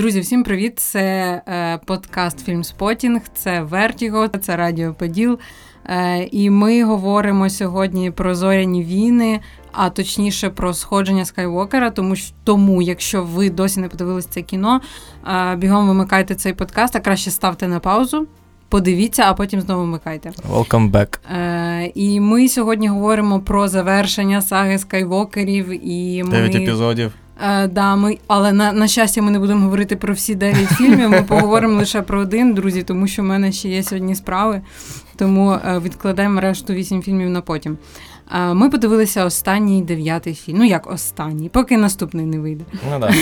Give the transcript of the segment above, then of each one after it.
Друзі, всім привіт! Це е, подкаст Фільмспотінг, це Вертіго, це Радіо Поділ. Е, і ми говоримо сьогодні про зоряні війни, а точніше про сходження Скайвокера. Тому тому, якщо ви досі не подивилися це кіно, е, бігом вимикайте цей подкаст, а краще ставте на паузу. Подивіться, а потім знову вмикайте. Welcome back. Е, І ми сьогодні говоримо про завершення саги Скайвокерів. І ми... Дев'ять епізодів. Е, да, ми, Але на на щастя, ми не будемо говорити про всі дев'ять фільмів. Ми поговоримо лише про один, друзі, тому що в мене ще є сьогодні справи. Тому е, відкладаємо решту вісім фільмів на потім. Е, ми подивилися останній дев'ятий фільм. Ну як останній, поки наступний не вийде. Ну да.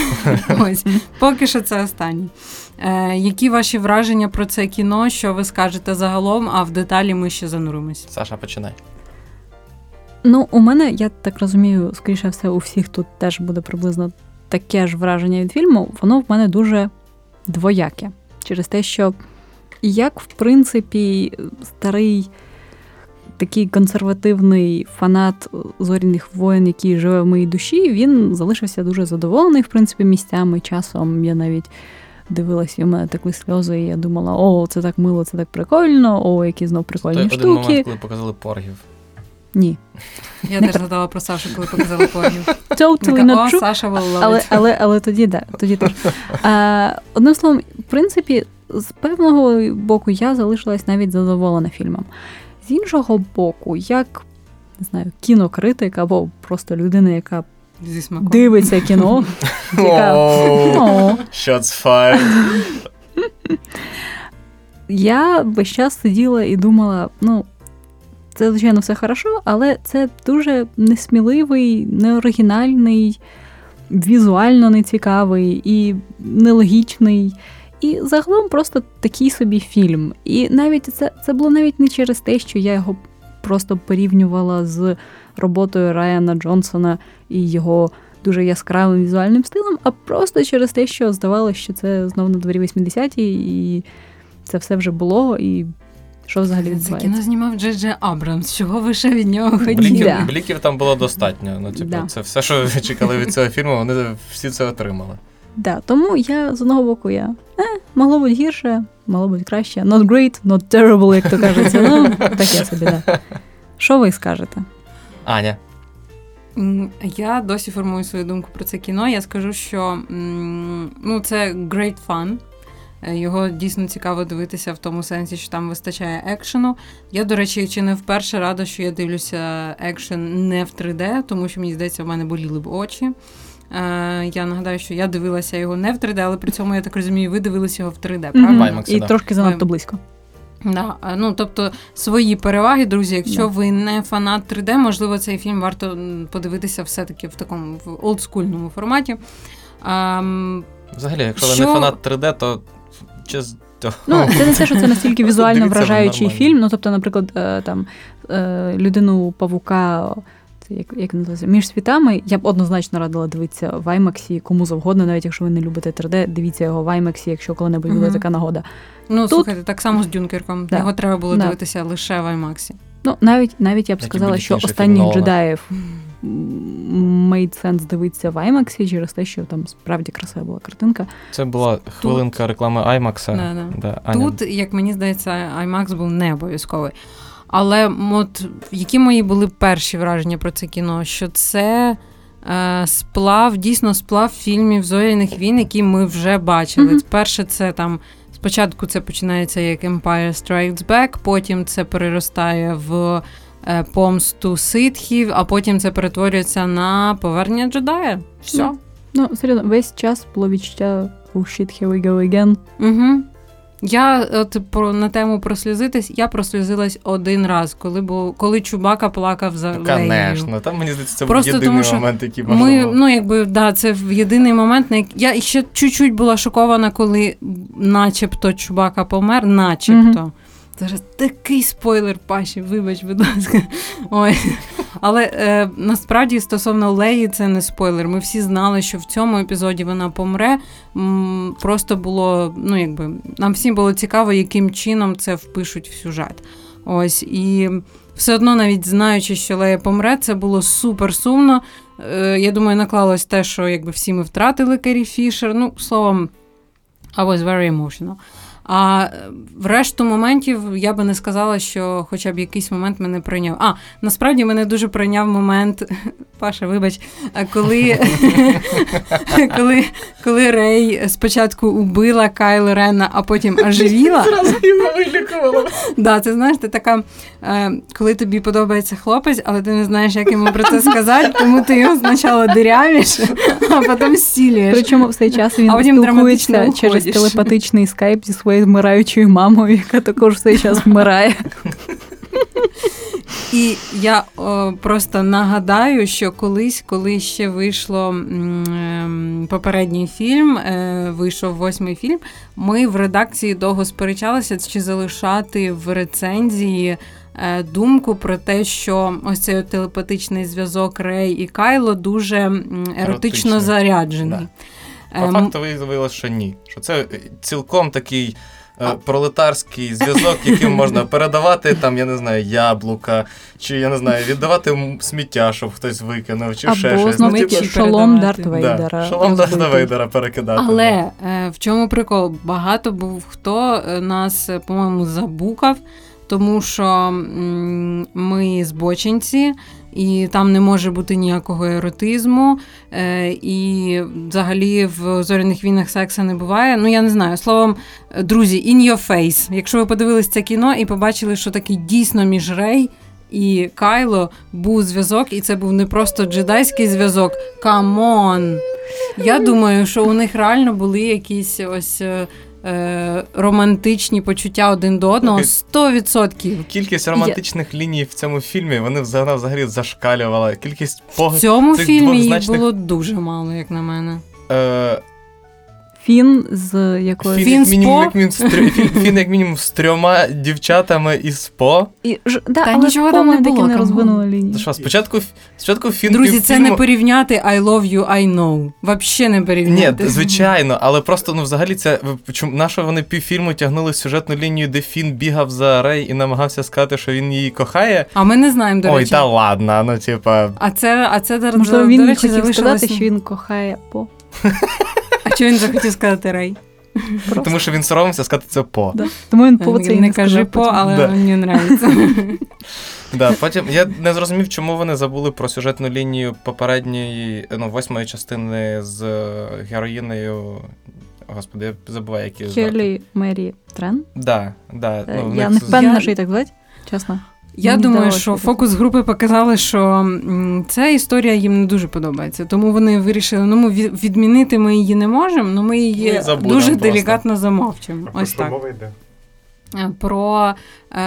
Ось, поки що це останній. Е, Які ваші враження про це кіно? Що ви скажете загалом? А в деталі ми ще зануримось. Саша, починай. Ну, у мене, я так розумію, скоріше все, у всіх тут теж буде приблизно таке ж враження від фільму. Воно в мене дуже двояке. Через те, що як, в принципі, старий такий консервативний фанат зоряних воїн, який живе в моїй душі, він залишився дуже задоволений, в принципі, місцями. Часом я навіть дивилася, і в мене такли сльози, і я думала, о, це так мило, це так прикольно, о, які знов прикольні Той штуки. один момент, коли показали поргів. Ні. Я теж згадала про Сашу, коли показали поргів. Totally not true. Саша Але, але, але тоді да, тоді теж. А, одним словом, в принципі, з певного боку я залишилась навіть задоволена фільмом. З іншого боку, як не знаю, кінокритик або просто людина, яка Зі смаком. дивиться кіно, яка. Shots fired. я весь час сиділа і думала, ну. Це, звичайно, все хорошо, але це дуже несміливий, неоригінальний, візуально нецікавий і нелогічний. І загалом просто такий собі фільм. І навіть це це було навіть не через те, що я його просто порівнювала з роботою Райана Джонсона і його дуже яскравим візуальним стилем, а просто через те, що здавалося, що це знову на дворі 80-ті, і це все вже було. і що взагалі Це кіно знімав Джей Джей Абрамс. Чого ви ще від нього хотіли? Бліків, Да. бліків там було достатньо. Ну, типу, Да. це все, що ви чекали від цього фільму, вони всі це отримали. Да, тому я з одного боку я е, могло бути гірше, могло бути краще. Not great, not terrible, як то кажеться. Ну, таке собі, да. Що ви скажете? Аня. Я досі формую свою думку про це кіно. Я скажу, що ну, це great fun. Е, Його дійсно цікаво дивитися в тому сенсі, що там вистачає екшену. Я, до речі, чи не вперше рада, що я дивлюся екшен не в 3D, тому що мені здається, в мене боліли б очі. Е, Я нагадаю, що я дивилася його не в 3D, але при цьому, я так розумію, ви дивилися його в 3D, правильно? Мгм. Ваймаксі, І да. трошки занадто близько. Да, ну тобто свої переваги, друзі. Якщо Да. ви не фанат 3D, можливо, цей фільм варто подивитися все-таки в такому в олдскульному форматі. А, Взагалі, якщо ви не фанат 3D, то чи з- Ну, це не те, що це настільки візуально вражаючий фільм. Ну, тобто, наприклад, е, там е, людину павука. Як, як називається? Між світами я б однозначно радила дивитися в IMAX, кому завгодно, навіть якщо ви не любите 3D, дивіться його в IMAX, якщо коли-небудь буде така нагода. ну Тут- слухайте, так само з Дюнкерком. Да. Його треба було Да. дивитися лише в IMAX. Ну, навіть навіть я б сказала, що останніх джедаїв made sense дивитися в IMAX через те, що там справді красива була картинка. Це була хвилинка реклами IMAX. Да, да. Да, Аня. Тут, як мені здається, IMAX був не обов'язковий. Але от які мої були перші враження про це кіно? Що це е, сплав, дійсно сплав фільмів зоряних війн, які ми вже бачили. Мгм. Перше, це там спочатку це починається як Empire Strikes Back, потім це переростає в помсту ситхів, а потім це перетворюється на повернення джедая. Все. Ну, Ну, серйозно, весь час було відчуття oh shit, here we go again. Угу. Я от про на тему прослізитись, я прослізилась один раз, коли був, коли Чубака плакав за. Конечно, там мені здається, це був єдиний тому, що момент, який Ми, ну якби да, це в єдиний момент, на як я ще чуть-чуть була шокована, коли начебто Чубака помер, начебто. Це ж такий спойлер, Паші, вибач, будь ласка. Ой. Але е, насправді стосовно Леї, це не спойлер. Ми всі знали, що в цьому епізоді вона помре. Просто було, ну якби, нам всім було цікаво, яким чином це впишуть в сюжет. Ось і все одно, навіть знаючи, що Лея помре, це було супер сумно. Е, я думаю, наклалось те, що якби всі ми втратили Керрі Фішер. Ну, словом, I was very emotional. А в решту моментів я би не сказала, що хоча б якийсь момент мене прийняв. А, насправді мене дуже прийняв момент, Паша, вибач, коли коли, коли Рей спочатку убила Кайл Рена, а потім оживіла. Да, це знаєш, ти така, е, коли тобі подобається хлопець, але ти не знаєш, як йому про це сказати, тому ти його спочатку дирявиш, а потім зцілюєш. Причому в цей час він А потім драматично спілкується через телепатичний скайп зі своєю вмираючою мамою, яка також в цей час вмирає. І я о, просто нагадаю, що колись, коли ще вийшло м, ем, попередній фільм, е, вийшов восьмий фільм, ми в редакції довго сперечалися, чи залишати в рецензії е, думку про те, що ось цей телепатичний зв'язок Рей і Кайло дуже еротично Еротичний. заряджений. По Ем, факту виявилося, що ні. Що це е, цілком такий е, пролетарський зв'язок, яким можна передавати там, я не знаю, яблука, чи я не знаю, віддавати сміття, щоб хтось викинув, чи ще щось. Ну, типу, шолом. Дарт да, шолом розбитий. Вейдера перекидати. Але да. е, в чому прикол? Багато був хто нас, по-моєму, забукав, тому що м, ми збочинці, і там не може бути ніякого еротизму. Е, і взагалі в зоряних війнах секса не буває. Ну, я не знаю. Словом, е, друзі, in your face. Якщо ви подивились це кіно і побачили, що такий дійсно між Рей. І Кайло був зв'язок, і це був не просто джедайський зв'язок. Come on! Я думаю, що у них реально були якісь ось е, романтичні почуття один до одного. Слухай, 100%. Кількість романтичних ліній в цьому фільмі вони взагалі, взагалі зашкалювала. Кількість В поглядів. цьому цих фільмі їх двозначних- було дуже мало, як на мене. Е, Фін з якоюсь. Фін, з мінімум, як мінімум, з трьо- фін, фін, як мінімум з трьома дівчатами із по. І, ж, да, Та але нічого там не було, не come on. розвинули лінії. Та що, спочатку, спочатку фін Друзі, це півфільму- не порівняти I love you, I know. Вообще не Ні, порівняти. звичайно, але просто ну взагалі це чому на що вони півфільму тягнули сюжетну лінію, де Фін бігав за Рей і намагався сказати, що він її кохає. А ми не знаємо, до Ой, речі. та ладно, ну типа. А це, а це до, Можливо, до, він до не речі, хотів залишилось... сказати, що він кохає по. А що він захотів сказати Рей? Просто. Тому що він соромився сказати це по. Да. Тому він по це і не, не кажи по, але Да. мені нравиться. Да, потім я не зрозумів, чому вони забули про сюжетну лінію попередньої, ну, восьмої частини з е, героїнею. Господи, я забуваю, які. Хелі Мері Трен. Да, да, Е, ну, Я них не впевнена, Я- що і так звати, чесно. Я Мені думаю, що фокус групи показали, що ця історія їм не дуже подобається. Тому вони вирішили, ну ми відмінити ми її не можемо, але ми її Ми дуже просто. делікатно замовчимо. Про Ось що так. мова йде? Е, Про е,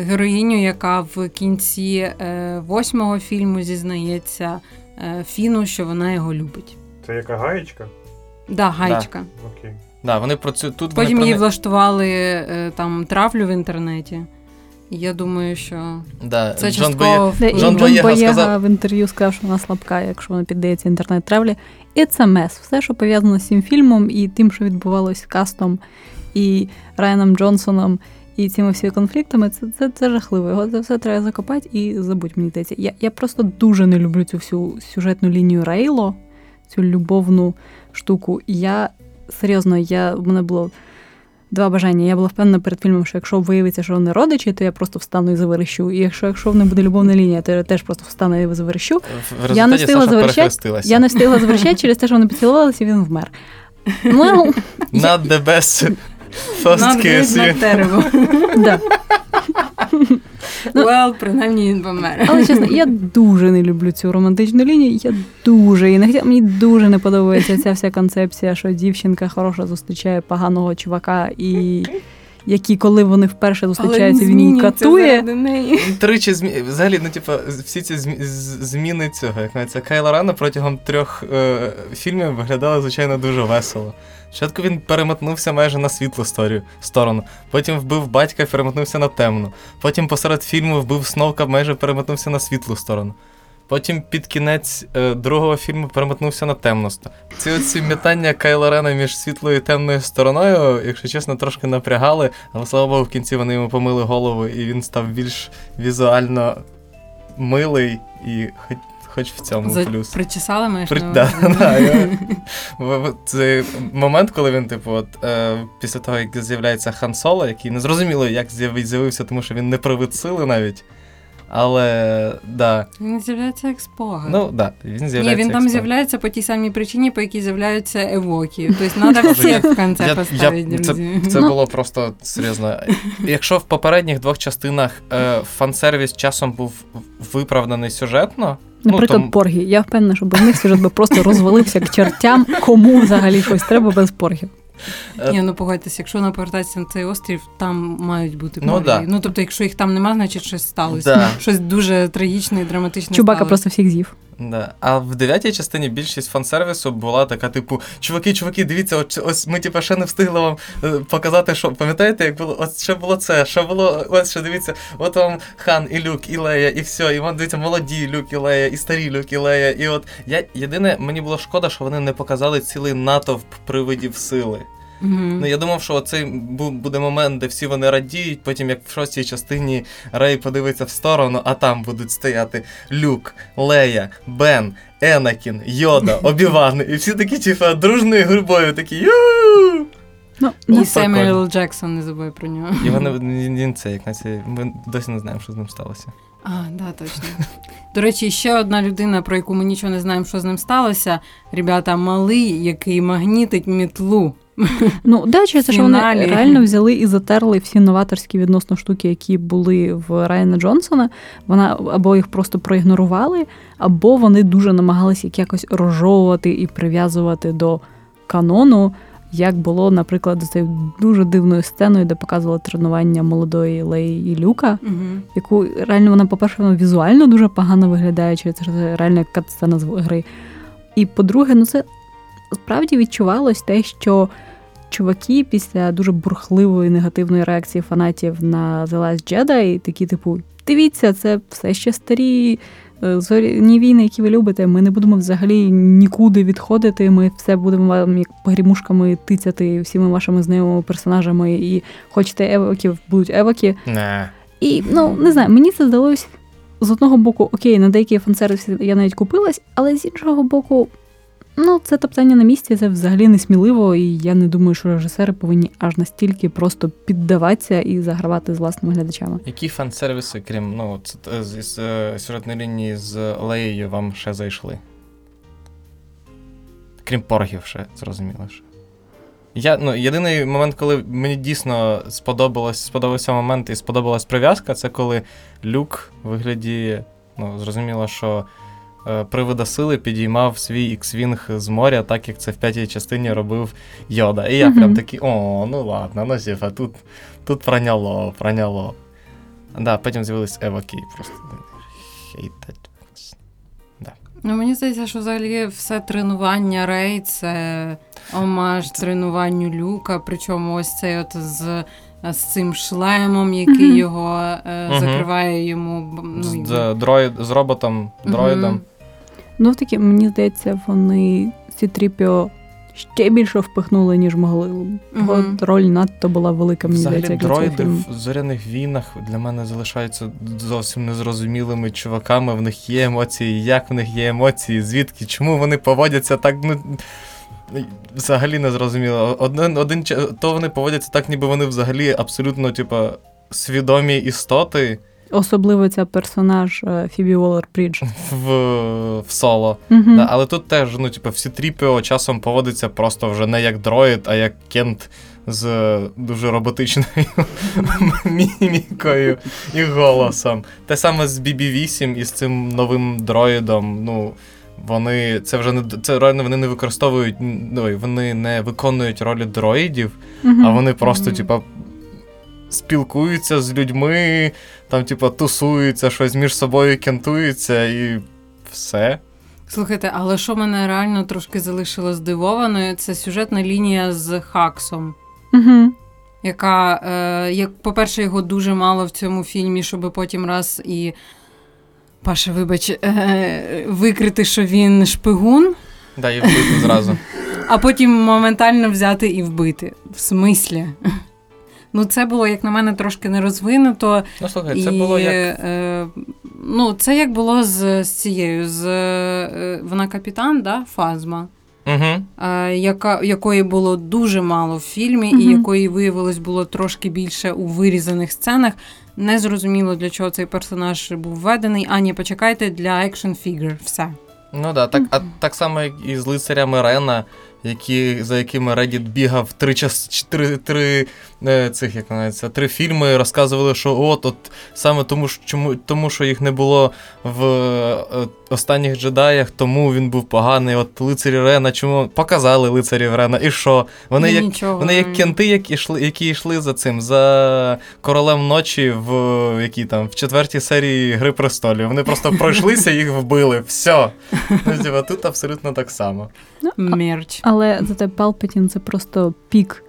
героїню, яка в кінці е, восьмого фільму зізнається е, Фіну, що вона його любить. Це яка гаєчка? Да, гаєчка. Окей. Да, вони про цю тут Потім вони не- влаштували е, там травлю в інтернеті. Я думаю, що да, це Джон частково і Джон Джон Боєга Боєга сказав- в інтерв'ю сказав, що вона слабка, якщо вона піддається інтернет-травлі. І це мес. Все, що пов'язано з цим фільмом і тим, що відбувалось з кастом і Райаном Джонсоном, і цими всіма конфліктами, це, це, це жахливо. Його це все треба закопати і забудь, мені здається. Я, я просто дуже не люблю цю всю сюжетну лінію Рейло, цю любовну штуку. Я серйозно, я, в мене було. Два бажання. Я була впевнена перед фільмом, що якщо виявиться, що вони родичі, то я просто встану і заверещу. І якщо, якщо в них буде любовна лінія, то я теж просто встану і заверещу. В Я не встигла завершати. Я не встигла завершати через те, що вони поцілувалися, і він вмер. Ну, Not the best first Not good, not terrible. Ну, Well, принаймні він помер. Але чесно, я дуже не люблю цю романтичну лінію. Я дуже і не хотіла. Мені дуже не подобається ця вся концепція, що дівчинка хороша зустрічає поганого чувака, і які, коли вони вперше зустрічаються, він її катує. неї. Тричі змі... взагалі, ну типу, всі ці змі... зміни цього, як навіть це Кайла Рана протягом трьох е... фільмів виглядали, звичайно, дуже весело. Спочатку він переметнувся майже на світлу сторію, сторону, потім вбив батька і переметнувся на темну. Потім посеред фільму вбив Сноука, майже переметнувся на світлу сторону. Потім під кінець е, другого фільму переметнувся на темну сторону. Ці оці м'ятання Кайла Рена між світлою і темною стороною, якщо чесно, трошки напрягали, але слава Богу, в кінці вони йому помили голову, і він став більш візуально милий і хоч, в цьому За... плюс. Причесали маєш При... на Да, да, я... Це момент, коли він, типу, от, е, після того, як з'являється Хан Соло, який не зрозуміло, як з'явився, тому що він не привид сили навіть. Але да. Він з'являється як спогад. Ну, да, він з'являється. Ні, він як там спогад. з'являється по тій самій причині, по якій з'являються евоки. Тобто треба всіх в кінці поставити. Це Ну. було просто серйозно. Якщо в попередніх двох частинах е, фан-сервіс часом був виправданий сюжетно, Наприклад, ну, там- поргі. Я впевнена, що без них сюжет би просто розвалився к чертям, кому взагалі щось треба без поргів. е, Ні, ну погодьтесь, якщо вона повертається на цей острів, там мають бути Ну, порги. да. Ну тобто, якщо їх там нема, значить щось сталося. Да. Щось дуже трагічне і драматичне. Чубака сталося. просто всіх з'їв. Да. А в дев'ятій частині більшість фан-сервісу була така, типу, чуваки, чуваки, дивіться, ось, ось ми типу, ще не встигли вам е, показати, що пам'ятаєте, як було, ось ще було це, ще було, ось ще дивіться, от вам хан і Люк, і Лея, і все, і вам дивіться, молоді Люк і Лея, і старі Люк і Лея. І от я єдине, мені було шкода, що вони не показали цілий натовп привидів сили. Мгм. Ну я думав, що цей буде момент, де всі вони радіють, потім як в шостій частині Рей подивиться в сторону, а там будуть стояти Люк, Лея, Бен, Енакін, Йода, Обіван. І всі такі, типа, дружною гурбою такі. «Ю!» Ну, І Семюел Джексон, не забувай про нього. І вони він, це, як на це, ми досі не знаємо, що з ним сталося. А, да, точно. До речі, ще одна людина, про яку ми нічого не знаємо, що з ним сталося. Ребята, малий, який магнітить мітлу. Ну, да, через те, що вони реально взяли і затерли всі новаторські відносно штуки, які були в Райана Джонсона. Вона або їх просто проігнорували, або вони дуже намагалися їх якось розжовувати і прив'язувати до канону, як було, наприклад, з цією дуже дивною сценою, де показували тренування молодої Леї і Люка, Угу. яку реально вона, по-перше, вона візуально дуже погано виглядає, через це реально як катсцена з гри. І по-друге, ну це справді відчувалось те, що чуваки після дуже бурхливої негативної реакції фанатів на The Last Jedi, такі, типу, дивіться, це все ще старі е, зоряні війни, які ви любите. Ми не будемо взагалі нікуди відходити. Ми все будемо вам як погрімушками тицяти всіми вашими знайомими персонажами. І хочете евоків, будуть евоки. Не. І ну не знаю, мені це здалось з одного боку, окей, на деякі фан-сервіси я навіть купилась, але з іншого боку, ну це топтання на місці, це взагалі не сміливо, і я не думаю, що режисери повинні аж настільки просто піддаватися і загравати з власними глядачами. Які фан-сервіси, крім ну, з, з, з е, сюжетної лінії з Леєю, вам ще зайшли? Крім поргів, ще зрозуміло. Що. Я, ну, єдиний момент, коли мені дійсно сподобалось, сподобався момент і сподобалась прив'язка, це коли люк вигляді, ну, зрозуміло, що е, привида сили підіймав свій X-wing з моря, так як це в п'ятій частині робив Йода. І я прям такий, о, ну ладно, ну типа, тут, тут проняло, проняло. Да, потім з'явились евоки, просто hate that. Ну, мені здається, що взагалі все тренування Рей це омаж тренуванню Люка. Причому ось цей от з, з цим шлемом, який Мгм. його е, закриває йому. Ну, З, дроїд, з роботом, дроїдом. Мгм. Ну, таки, мені здається, вони ці тріпіо ще більше впихнули, ніж могли. Його Мгм. роль надто була велика, мені здається, Взагалі, як дроїди в зоряних війнах для мене залишаються зовсім незрозумілими чуваками. В них є емоції, як в них є емоції, звідки, чому вони поводяться так. Ну, взагалі не зрозуміло. Один, один, то вони поводяться так, ніби вони взагалі абсолютно, типа, свідомі істоти Особливо ця персонаж е, Фібі Уоллер Брідж. в, в соло. Мгм. Да, але тут теж, ну, типу, Сі-Тріпіо часом поводиться просто вже не як дроїд, а як кент з дуже роботичною мімікою і голосом. Те саме з BB-8 і з цим новим дроїдом. Ну, вони це вже не це реально вони не використовують, ну, вони не виконують ролі дроїдів, Мгм. а вони просто, Мгм. типа, спілкуються з людьми, там, типа, тусуються, щось між собою кентуються і все. Слухайте, але що мене реально трошки залишило здивованою, це сюжетна лінія з Хаксом. Мгм. яка, е, як, по-перше, його дуже мало в цьому фільмі, щоб потім раз і. Паша, вибач, е, викрити, що він шпигун, Да, і вбити зразу. а потім моментально взяти і вбити. В смислі? Ну, це було, як на мене, трошки не розвинуто. Ну, слухай, це і, було як. Е, ну, це як було з, з цією, з е, вона капітан, да? Фазма. Угу. Яка, Якої було дуже мало в фільмі, угу. і якої виявилось було трошки більше у вирізаних сценах. Не зрозуміло, для чого цей персонаж був введений. А ні, почекайте для екшн фігур. Все. Ну да, так, а так само, як і з лицарями Рена, які, за якими Reddit бігав три час, три, три е, цих, як називається, три фільми, розказували, що от, от саме тому, чому, тому що їх не було в е, останніх джедаях, тому він був поганий. От лицарі Рена, чому показали лицарів Рена, і що? Вони як Нічого. вони як кенти, які йшли, які йшли за цим, за королем ночі в які там в четвертій серії Гри престолів. Вони просто пройшлися, їх вбили. Все. Ну, Тут абсолютно так само. Мерч. Але зате Палпатін це просто пік,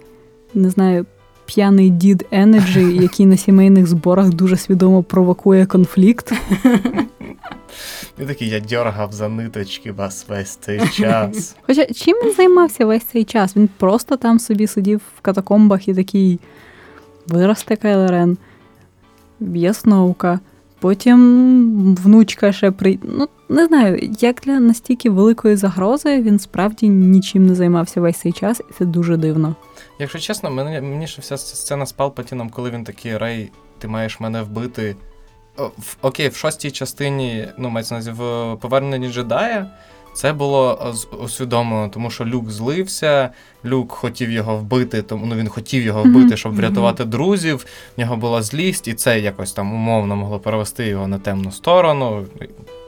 не знаю, п'яний дід Енеджі, який на сімейних зборах дуже свідомо провокує конфлікт. І такий я дьоргав за ниточки вас весь цей час. Хоча чим він займався весь цей час? Він просто там собі сидів в катакомбах і такий виросте Кайлерен, б'є Сноука. Потім внучка ще при. Ну, не знаю, як для настільки великої загрози він справді нічим не займався весь цей час, і це дуже дивно. Якщо чесно, мені мені ще вся сцена з Палпатіном, коли він такий Рей, ти маєш мене вбити. В, окей, в шостій частині, ну, мається на увазі, в поверненні джедая, це було усвідомлено, тому що Люк злився, Люк хотів його вбити, тому ну він хотів його вбити, щоб врятувати друзів. В нього була злість, і це якось там умовно могло перевести його на темну сторону.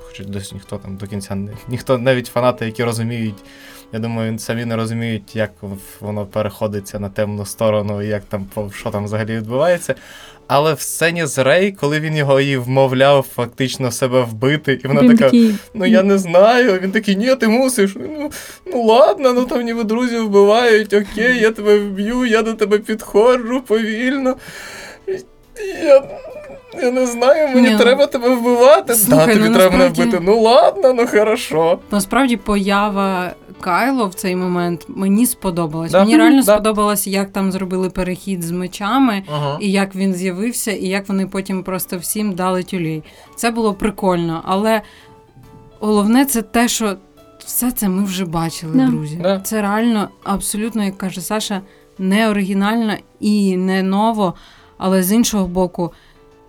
Хоча досі ніхто там до кінця не ніхто, навіть фанати, які розуміють. Я думаю, самі не розуміють, як воно переходиться на темну сторону, і як там що там взагалі відбувається. Але в сцені з Рей, коли він його її вмовляв фактично себе вбити, і вона він така: такий... ну я не знаю. Він такий, ні, ти мусиш. Ну ну ладно, ну там ніби друзі вбивають, окей, я тебе вб'ю, я до тебе підходжу повільно. Я я не знаю, мені Ні. Ну, треба тебе вбивати. Слухай, да, тобі ну, треба насправді... мене вбити. Ну ладно, ну хорошо. Насправді поява Кайло в цей момент мені сподобалась. Да. Мені реально да. сподобалось, як там зробили перехід з мечами, ага. і як він з'явився, і як вони потім просто всім дали тюлей. Це було прикольно, але головне це те, що все це ми вже бачили, да. друзі. Це реально абсолютно, як каже Саша, не оригінально і не ново, але з іншого боку.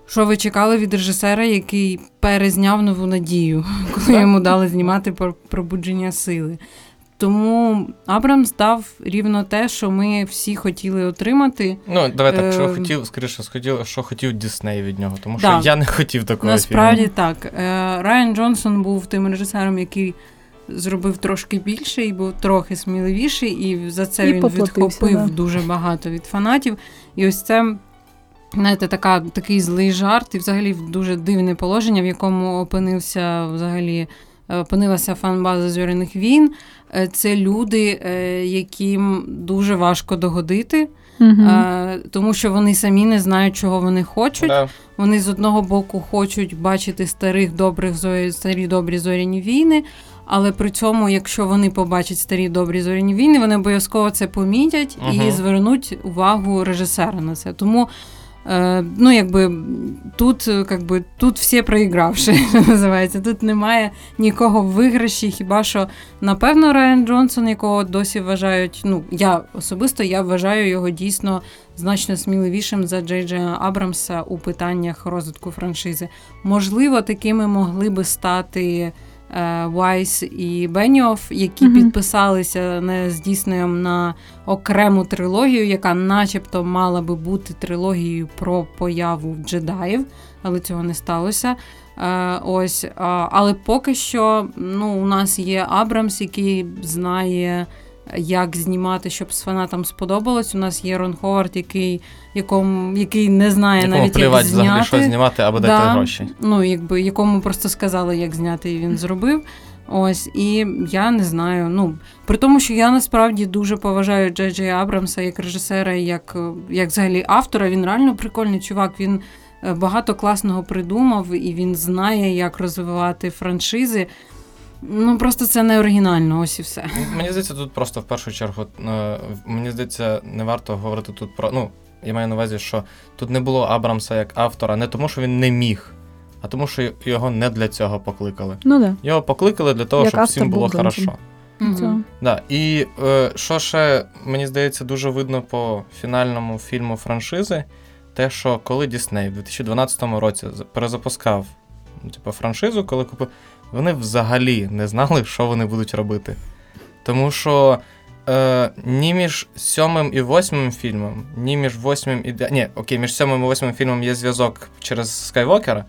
Що ви чекали від режисера, який перезняв нову надію, коли йому дали знімати про пробудження сили? Тому Абрам став рівно те, що ми всі хотіли отримати. Ну, давай так, що е, хотів, скоріше, хотів, що хотів Дісней від нього, тому що я не хотів такого. Насправді фільму. так. Е, Райан Джонсон був тим режисером, який зробив трошки більше і був трохи сміливіший, і за це і він відхопив да. дуже багато від фанатів. І ось це. Знаєте, така, такий злий жарт, і взагалі дуже дивне положення, в якому опинився взагалі опинилася фан-база зоряних війн. Е, це люди, е, яким дуже важко догодити. Uh-huh. Тому що вони самі не знають, чого вони хочуть. Yeah. Вони з одного боку хочуть бачити старих добрих старі добрі зоряні війни, але при цьому, якщо вони побачать старі добрі зоряні війни, вони обов'язково це помітять uh-huh. і звернуть увагу режисера на це. Тому Е, ну, якби тут якби, тут всі проігравши, називається. Тут немає нікого в виграші, хіба що, напевно, Райан Джонсон, якого досі вважають. Ну, я особисто я вважаю його дійсно значно сміливішим за Джей Джея Абрамса у питаннях розвитку франшизи. Можливо, такими могли би стати. Вайс і Беніоф, які mm-hmm. підписалися не з Діснеєм на окрему трилогію, яка, начебто, мала би бути трилогією про появу джедаїв, але цього не сталося. Е, ось, Але поки що ну, у нас є Абрамс, який знає як знімати, щоб з фанатам сподобалось. У нас є Рон Ховард, який якому, який не знає якому навіть як зняти. взагалі, що знімати, або дати гроші. Ну, якби якому просто сказали, як зняти, і він зробив. Ось, і я не знаю. Ну при тому, що я насправді дуже поважаю Джей Джей Абрамса як режисера, як як взагалі автора. Він реально прикольний чувак. Він е, багато класного придумав, і він знає, як розвивати франшизи. Ну просто це не оригінально, ось і все. Мені здається, тут просто в першу чергу е, мені здається, не варто говорити тут про. Ну, я маю на увазі, що тут не було Абрамса як автора, не тому, що він не міг, а тому, що його не для цього покликали. Ну да. Його покликали для того, Як щоб автор всім було Джонсон. хорошо. Мгм. Це. Да. І е, що ще, мені здається, дуже видно по фінальному фільму франшизи, те, що коли Дісней в 2012 році з- перезапускав ну, типу, франшизу, коли купив, вони взагалі не знали, що вони будуть робити. Тому що е, ні між сьомим і восьмим фільмом, ні між восьмим і. Ні, окей, між сьомим і восьмим фільмом є зв'язок через Скайвокера.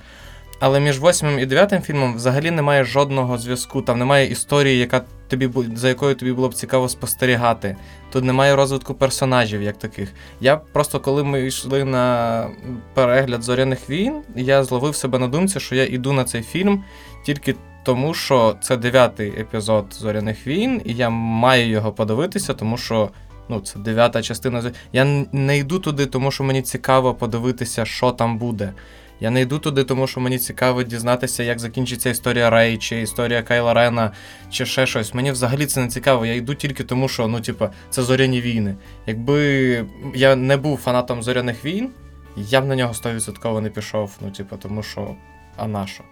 Але між восьмим і дев'ятим фільмом взагалі немає жодного зв'язку. Там немає історії, яка тобі за якою тобі було б цікаво спостерігати. Тут немає розвитку персонажів як таких. Я просто коли ми йшли на перегляд зоряних війн, я зловив себе на думці, що я йду на цей фільм тільки тому, що це дев'ятий епізод зоряних війн, і я маю його подивитися, тому що. Ну, це дев'ята частина. Я не йду туди, тому що мені цікаво подивитися, що там буде. Я не йду туди, тому що мені цікаво дізнатися, як закінчиться історія Рей, чи історія Кайла Рена, чи ще щось. Мені взагалі це не цікаво. Я йду тільки тому, що ну, типа, це зоряні війни. Якби я не був фанатом зоряних війн, я б на нього 100% не пішов. Ну, типа, тому що, а на що?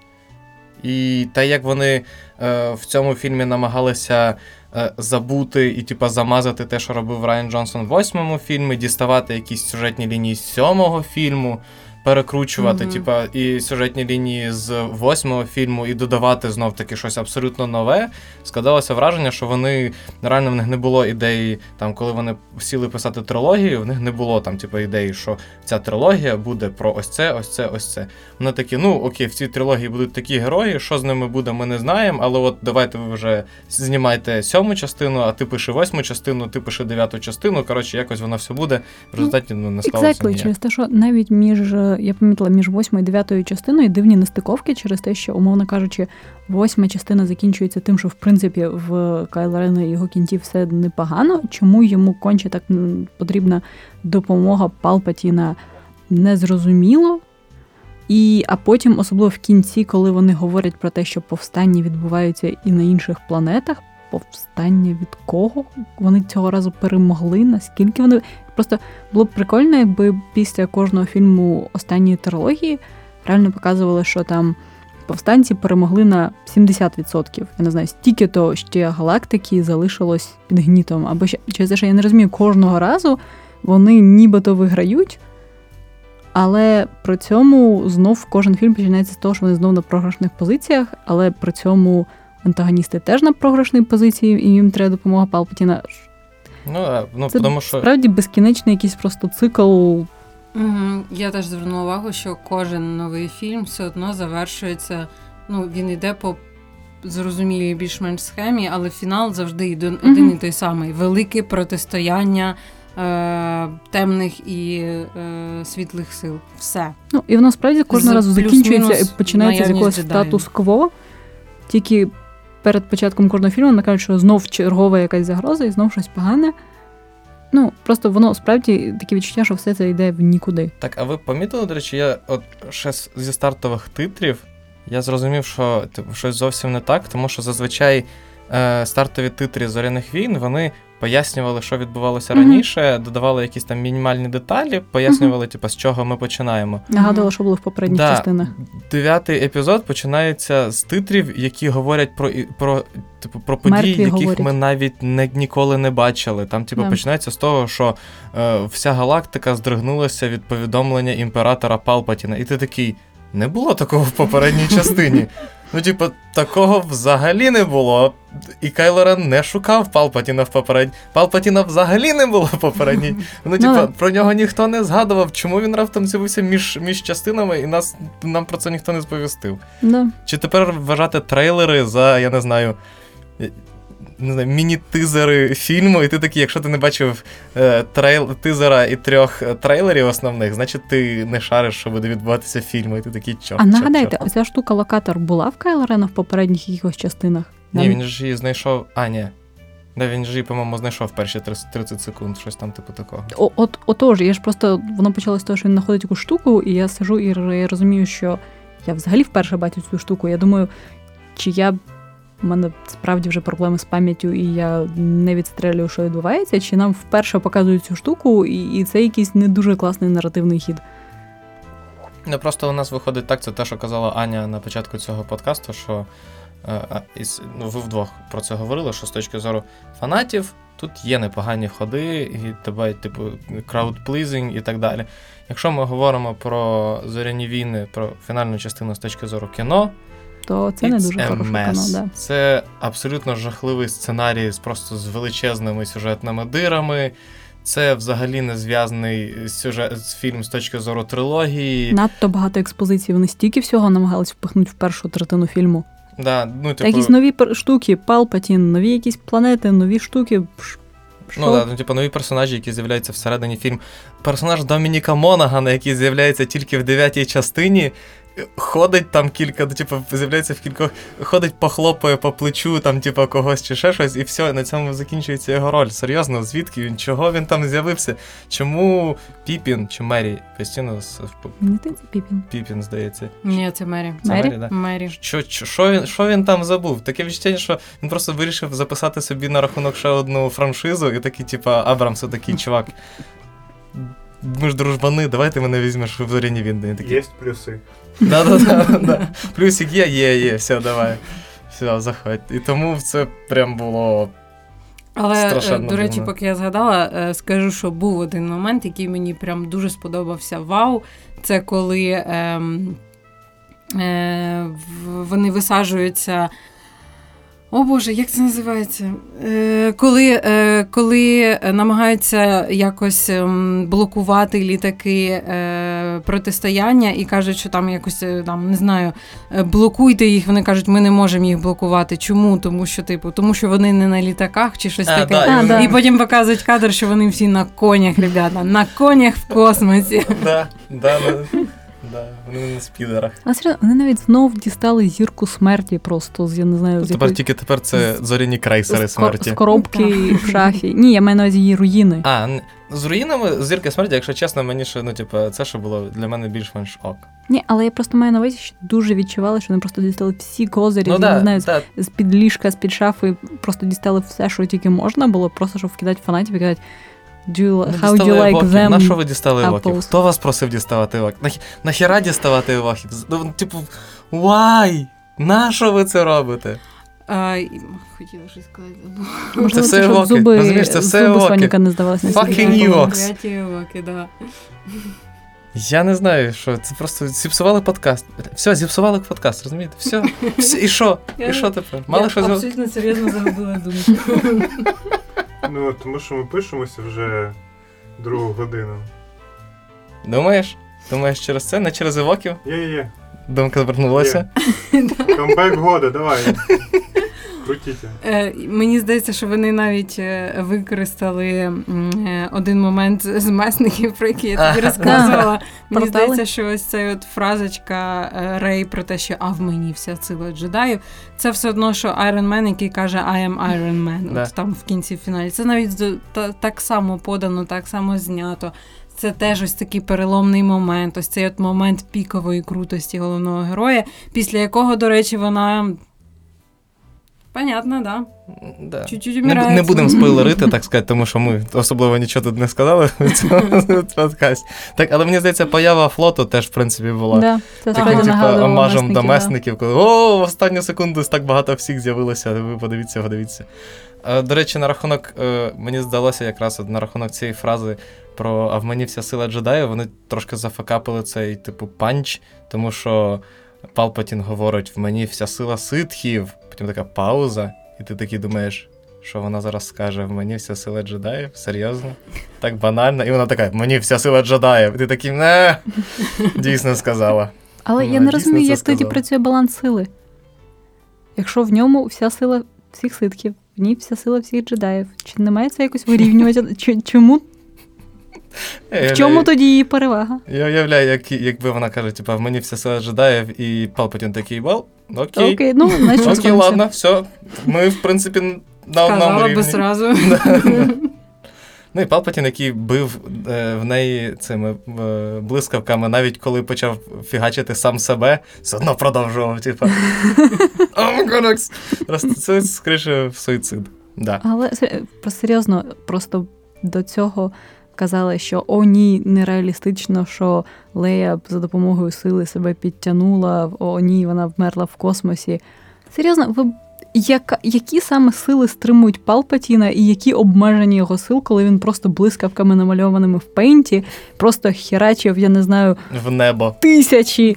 І те, як вони е, в цьому фільмі намагалися е, забути і типа замазати те, що робив Райан Джонсон в восьмому фільмі, діставати якісь сюжетні лінії з сьомого фільму, перекручувати, Мгм. типа, і сюжетні лінії з восьмого фільму, і додавати знов таки щось абсолютно нове. Складалося враження, що вони реально в них не було ідеї, там, коли вони сіли писати трилогію, в них не було там, типу, ідеї, що ця трилогія буде про ось це, ось це, ось це. Вони такі, ну окей, в цій трилогії будуть такі герої, що з ними буде, ми не знаємо, але от давайте ви вже знімайте сьому частину, а ти пиши восьму частину, ти пиши дев'яту частину. Коротше, якось воно все буде. В результаті ну, не склалося Exactly, ніяк. через те, що навіть між е, я помітила між восьмою і дев'ятою частиною дивні нестиковки через те, що, умовно кажучи, восьма частина закінчується тим, що в принципі в Кайла Рена його кінці все непогано. Чому йому конче так потрібна допомога Палпатіна незрозуміло. І, а потім, особливо в кінці, коли вони говорять про те, що повстання відбуваються і на інших планетах, повстання від кого? Вони цього разу перемогли, наскільки вони. Просто було б прикольно, якби після кожного фільму останньої трилогії реально показували, що там повстанці перемогли на 70%. Я не знаю, стільки то ще галактики залишилось під гнітом. Або ще через те, що я не розумію, кожного разу вони нібито виграють. Але при цьому знов кожен фільм починається з того, що вони знов на програшних позиціях, але при цьому антагоністи теж на програшній позиції, і їм треба допомога Палпатіна. Ну, ну Це тому що справді безкінечний якийсь просто цикл. Угу. Я теж звернула увагу, що кожен новий фільм все одно завершується. Ну, він йде по зрозумілій більш-менш схемі, але фінал завжди йде один і той самий: велике протистояння е- темних і е- світлих сил. Все. Ну, і воно справді кожного разу закінчується і починається з якогось статус-кво. Тільки перед початком кожного фільму вона каже, що знов чергова якась загроза і знов щось погане. Ну, просто воно справді таке відчуття, що все це йде в нікуди. Так, а ви помітили, до речі, я от ще зі стартових титрів я зрозумів, що типу, щось зовсім не так, тому що зазвичай е, стартові титри зоряних війн вони пояснювали, що відбувалося Мгм. раніше, додавали якісь там мінімальні деталі, пояснювали, типу, з чого ми починаємо. Нагадувала, що було в попередніх Да. частинах. Дев'ятий епізод починається з титрів, які говорять про, про, типу, про події, Мертві яких говорять. ми навіть не, ніколи не бачили. Там, типу, Да. починається з того, що е, вся галактика здригнулася від повідомлення імператора Палпатіна. І ти такий. Не було такого в попередній частині. Ну, типу, такого взагалі не було. І Кайло Рен не шукав Палпатіна в попередній. Палпатіна взагалі не було в попередній. Ну, типу, да. про нього ніхто не згадував, чому він раптом з'явився між, між частинами, і нас, нам про це ніхто не сповістив. Да. Чи тепер вважати трейлери за, я не знаю. Не знаю, міні-тизери фільму, і ти такий, якщо ти не бачив е, трейл, тизера і трьох е, трейлерів основних, значить ти не шариш, що буде відбуватися фільму, і ти такий чорт. А нагадайте, чорт. оця штука локатор була в Кайло Рена в попередніх якихось частинах? Ні, він ж її знайшов. А, ні. Да, він ж її, по-моєму, знайшов перші 30 30 секунд, щось там типу такого. О, от, отож, я ж просто воно почалося з того, що він знаходить якусь штуку, і я сижу і я розумію, що я взагалі вперше бачу цю штуку. Я думаю, чи я у мене справді вже проблеми з пам'яттю, і я не відстрелюю, що відбувається, чи нам вперше показують цю штуку, і, і це якийсь не дуже класний наративний хід. Ну просто у нас виходить так, це те, що казала Аня на початку цього подкасту, що е, ну, ви вдвох про це говорили, що з точки зору фанатів тут є непогані ходи, і тебе, типу, краудплізинг і так далі. Якщо ми говоримо про зоряні війни, про фінальну частину з точки зору кіно, То це не дуже mess. кіно. Да. Це абсолютно жахливий сценарій з просто з величезними сюжетними дирами. Це взагалі не зв'язаний сюжет з фільм з точки зору трилогії. Надто багато експозицій. Вони стільки всього намагались впихнути в першу третину фільму. Да, ну, типу, Якісь нові штуки, Палпатін, нові якісь планети, нові штуки. Ш- Що? Ну, да, ну, типу, нові персонажі, які з'являються всередині фільм. Персонаж Домініка Монагана, який з'являється тільки в дев'ятій частині, ходить там кілька, ну, типу, з'являється в кількох, ходить, похлопає по плечу, там, типу, когось чи ще щось, і все, на цьому закінчується його роль. Серйозно, звідки він? Чого він там з'явився? Чому Піпін чи Мері? Постійно з- Мені здається, Піпін. Піпін, здається. Ні, це Мері. Це Мері? Мері, да? Мері. Що, що, що, він, що він там забув? Таке відчуття, що він просто вирішив записати собі на рахунок ще одну франшизу, і такий, типа, Абрамс, такий чувак. Ми ж дружбани, давай ти мене візьмеш в зоряні війни. Есть плюсы. Да-да-да. Плюсик є, є, є, все, давай. Все, заходь. І тому це прям було. Але, е, Страшенно до речі, дивно. поки я згадала, е, скажу, що був один момент, який мені прям дуже сподобався. Вау! Це коли ем, е, вони висаджуються. О Боже, як це називається? Е, коли, е, коли намагаються якось ем, блокувати літаки е, протистояння і кажуть, що там якось е, там не знаю, е, блокуйте їх. Вони кажуть, ми не можемо їх блокувати. Чому? Тому що, типу, тому що вони не на літаках чи щось А, таке. да, і А, да. І потім показують кадр, що вони всі на конях, ребята, на конях в космосі. Да, да, ну, да, вони на спідерах. А серйозно, вони навіть знов дістали зірку смерті просто з я не знаю, з Тепер якоїсь- тільки тепер це зоряні крейсери з, смерті. з коробки в шафі. Ні, я маю на увазі її руїни. А, з руїнами зірки смерті, якщо чесно, мені ще, ну, типу, це ще було для мене більш-менш ок. Ні, але я просто маю на увазі, що дуже відчували, що вони просто дістали всі козирі, Ну, я да, не знаю, да, з під ліжка, з під шафи, просто дістали все, що тільки можна було, просто щоб вкидати фанатів і казати, do you, Ну, how do you like евоків. them? На що ви дістали apples? Хто вас просив діставати евоків? Нах... Нахіра діставати евоків? Ну, типу, why? На що ви це робите? А, хотіла щось сказати. забула. Можливо, це, щоб евоки. зуби, Розумієш, це все зуби. Соніка не здавалися на Fucking. Евоки, да. Я не знаю, що це просто зіпсували подкаст. Все, зіпсували подкаст, розумієте? Все. Все. І що? І що тепер? Мало Я що абсолютно серйозно загубила думку. Ну, тому що ми пишемося вже другу годину. Думаєш? Думаєш через це, не через евоків? Є-є-є. Думка звернулася. Камбек года, давай. Крутіть. Е, Мені здається, що вони навіть е, використали е, один момент з месників, про який я тобі розказувала. Мені здається, що ось ця от фразочка Рей про те, що а в мені вся сила джедаїв. Це все одно, що Iron Man, який каже I am Iron Man, Да. от там в кінці в фіналі. Це навіть так само подано, так само знято. Це теж ось такий переломний момент, ось цей от момент пікової крутості головного героя, після якого, до речі, вона. Понятно, да. Да. Чуть-чуть Не, умирає. бу- не будемо спойлерити, так сказати, тому що ми особливо нічого тут не сказали в цьому подкасті. Так, але мені здається, поява флоту теж, в принципі, була. Да, це Таким, типу, омажем до месників, месників, коли о, в останню секунду так багато всіх з'явилося. Ви подивіться, подивіться. Е, До речі, на рахунок, е, мені здалося якраз на рахунок цієї фрази про а в мені вся сила джедаїв, вони трошки зафакапили цей типу панч, тому що Палпатін говорить: в мені вся сила ситхів. Потім така пауза, і ти такий думаєш, що вона зараз скаже: в мені вся сила джедаїв? Серйозно? Так банально. І вона така: в мені вся сила джедаїв. І ти такий, не, дійсно сказала. Але Ну, я не розумію, як тоді працює баланс сили. Якщо в ньому вся сила всіх ситків, в ній вся сила всіх джедаїв. Чи не має це якось вирівнювати? Чому? В чому тоді її перевага? Я уявляю, як, якби вона каже, типа, в мені вся сила джедаїв, і Палпатін такий, вел, окей. Окей, ну, значить, Окей, ладно, все. Ми, в принципі, на одному рівні. би сразу. Ну і Палпатін, який бив е, в неї цими е, блискавками, навіть коли почав фігачити сам себе, все одно продовжував, типу. I'm. Просто це скоріше суїцид. Да. Але просто серйозно, просто до цього казали, що о, ні, нереалістично, що Лея б за допомогою сили себе підтягнула, о, ні, вона вмерла в космосі. Серйозно, ви. Яка, які саме сили стримують Палпатіна і які обмежені його сил, коли він просто блискавками намальованими в пейнті, просто херачив, я не знаю, В небо. тисячі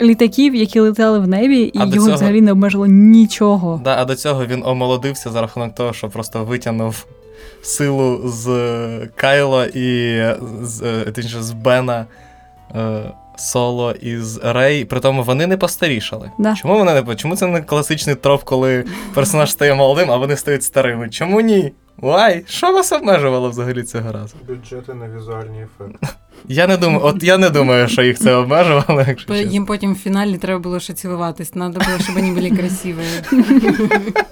літаків, які летали в небі, і А його цього- взагалі не обмежило нічого. Да, а до цього він омолодився за рахунок того, що просто витягнув силу з Кайла і з, е, точніше, з Бена. е, Соло і з Рей, притому вони не постарішали. Да. Чому вони не чому це не класичний троп, коли персонаж стає молодим, а вони стають старими? Чому ні? Вай, що вас обмежувало взагалі цього разу? Бюджети на візуальні ефекти. Я не думаю, от я не думаю, що їх це обмежувало, якщо По- чесно. Їм потім в фіналі треба було ще цілуватись. Треба було, щоб вони були красиві.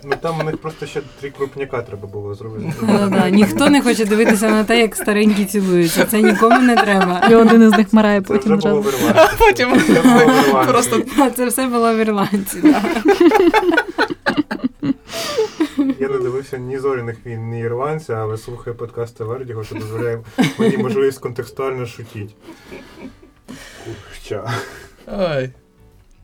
Ну там у них просто ще три крупняка треба було зробити. Да-да, Ніхто не хоче дивитися на те, як старенькі цілуються. Це нікому не треба. І один із них мирає Це вже потім було в. Ірландії. Потім Це було в Ірландії. просто Це все було в Ірландці. Да. Дивився ні зоряних війн, ні ірландця, але слухаю подкасти Вердіго, що дозволяє мені можливість контекстуально шутіть. Хоча. Ой.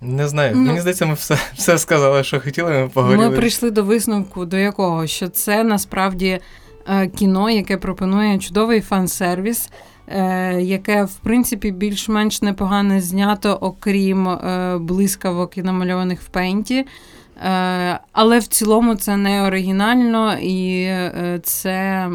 Не знаю. Ну. Мені здається, ми все, все сказали, що хотіли, ми поговорили. Ми прийшли до висновку, до якого що це насправді е, кіно, яке пропонує чудовий фан-сервіс, е, яке, в принципі, більш-менш непогано знято, окрім е, блискавок і намальованих в пейнті. Е, але в цілому це не оригінально і е, це.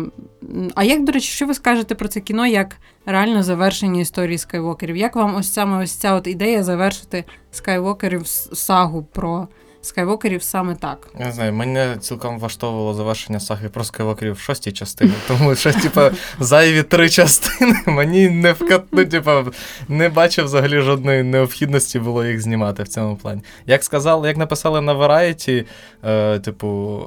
А як, до речі, що ви скажете про це кіно як реально завершення історії Скайвокерів? Як вам ось саме ось ця от ідея завершити Скайвокерів сагу про Скайвокерів саме так? Я не знаю, мене цілком влаштовувало завершення саги про скайвокерів в шостій частині, тому що, типа, зайві три частини мені не вкат... ну, типа, не бачив взагалі жодної необхідності було їх знімати в цьому плані. Як сказали, як написали на Variety, е, типу,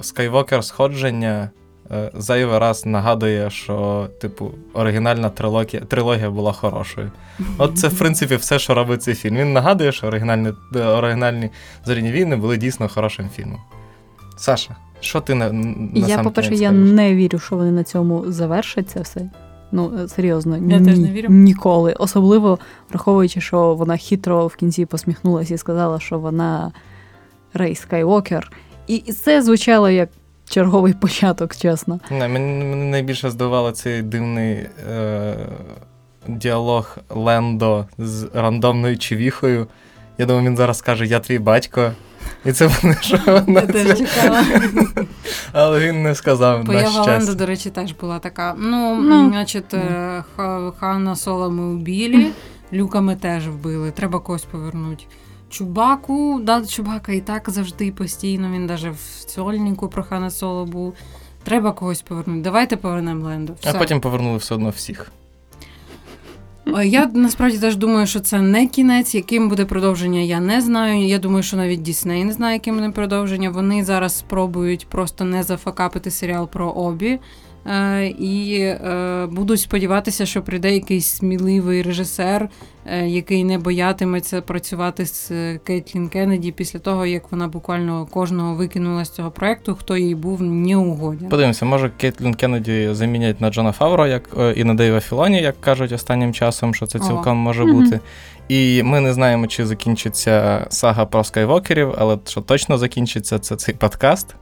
е, Скайвокер сходження. Е, Зайвий раз нагадує, що, типу, оригінальна трилогія, трилогія була хорошою. От це, в принципі, все, що робить цей фільм. Він нагадує, що оригінальні, е, оригінальні зоряні війни були дійсно хорошим фільмом. Саша, що ти на, на Я, сам по-перше, я не вірю, що вони на цьому завершать це все. Ну, е, серйозно, Я ні, теж не вірю. ніколи. Особливо враховуючи, що вона хитро в кінці посміхнулася і сказала, що вона Рей Скайвокер. І це звучало як черговий початок, чесно. Не, мене, мене найбільше здивувало цей дивний е, діалог Лендо з рандомною чувіхою. Я думаю, він зараз скаже Я твій батько. І це буде, що вона Я теж чекала. Але він не сказав на Поява Ленда, щастя. до речі, теж була така. Ну, Ну. значить, е, Ха- Хана Соло ми вбили, Люка ми теж вбили. Треба когось повернути. Чубаку, да, Чубака і так завжди постійно. Він навіть в цьольнику про Хана Соло був. Треба когось повернути. Давайте повернемо Ленду. А потім повернули все одно всіх. Е, Я насправді теж думаю, що це не кінець. Яким буде продовження, я не знаю. Я думаю, що навіть Дісней не знає, яким буде продовження. Вони зараз спробують просто не зафакапити серіал про обі. Е, і е, будуть сподіватися, що прийде якийсь сміливий режисер, е, який не боятиметься працювати з Кейтлін Кеннеді після того, як вона буквально кожного викинула з цього проекту, хто їй був неугоден. Подивимося, може Кейтлін Кеннеді замінять на Джона Фавро, як і на Дейва Філоні, як кажуть останнім часом, що це цілком може Мгм. бути. І ми не знаємо, чи закінчиться сага про скайвокерів, але що точно закінчиться, це цей подкаст.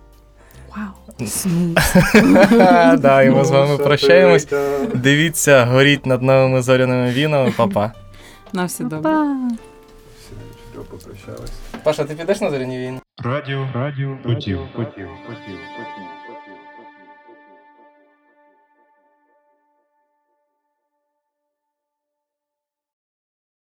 Вау. Да, і ми з вами прощаємось. Дивіться, горіть над новими зоряними вінами, папа. На все добре. Паша, ти підеш на зоряні війни? Радіо, радіо, потів, потів, потів, потів.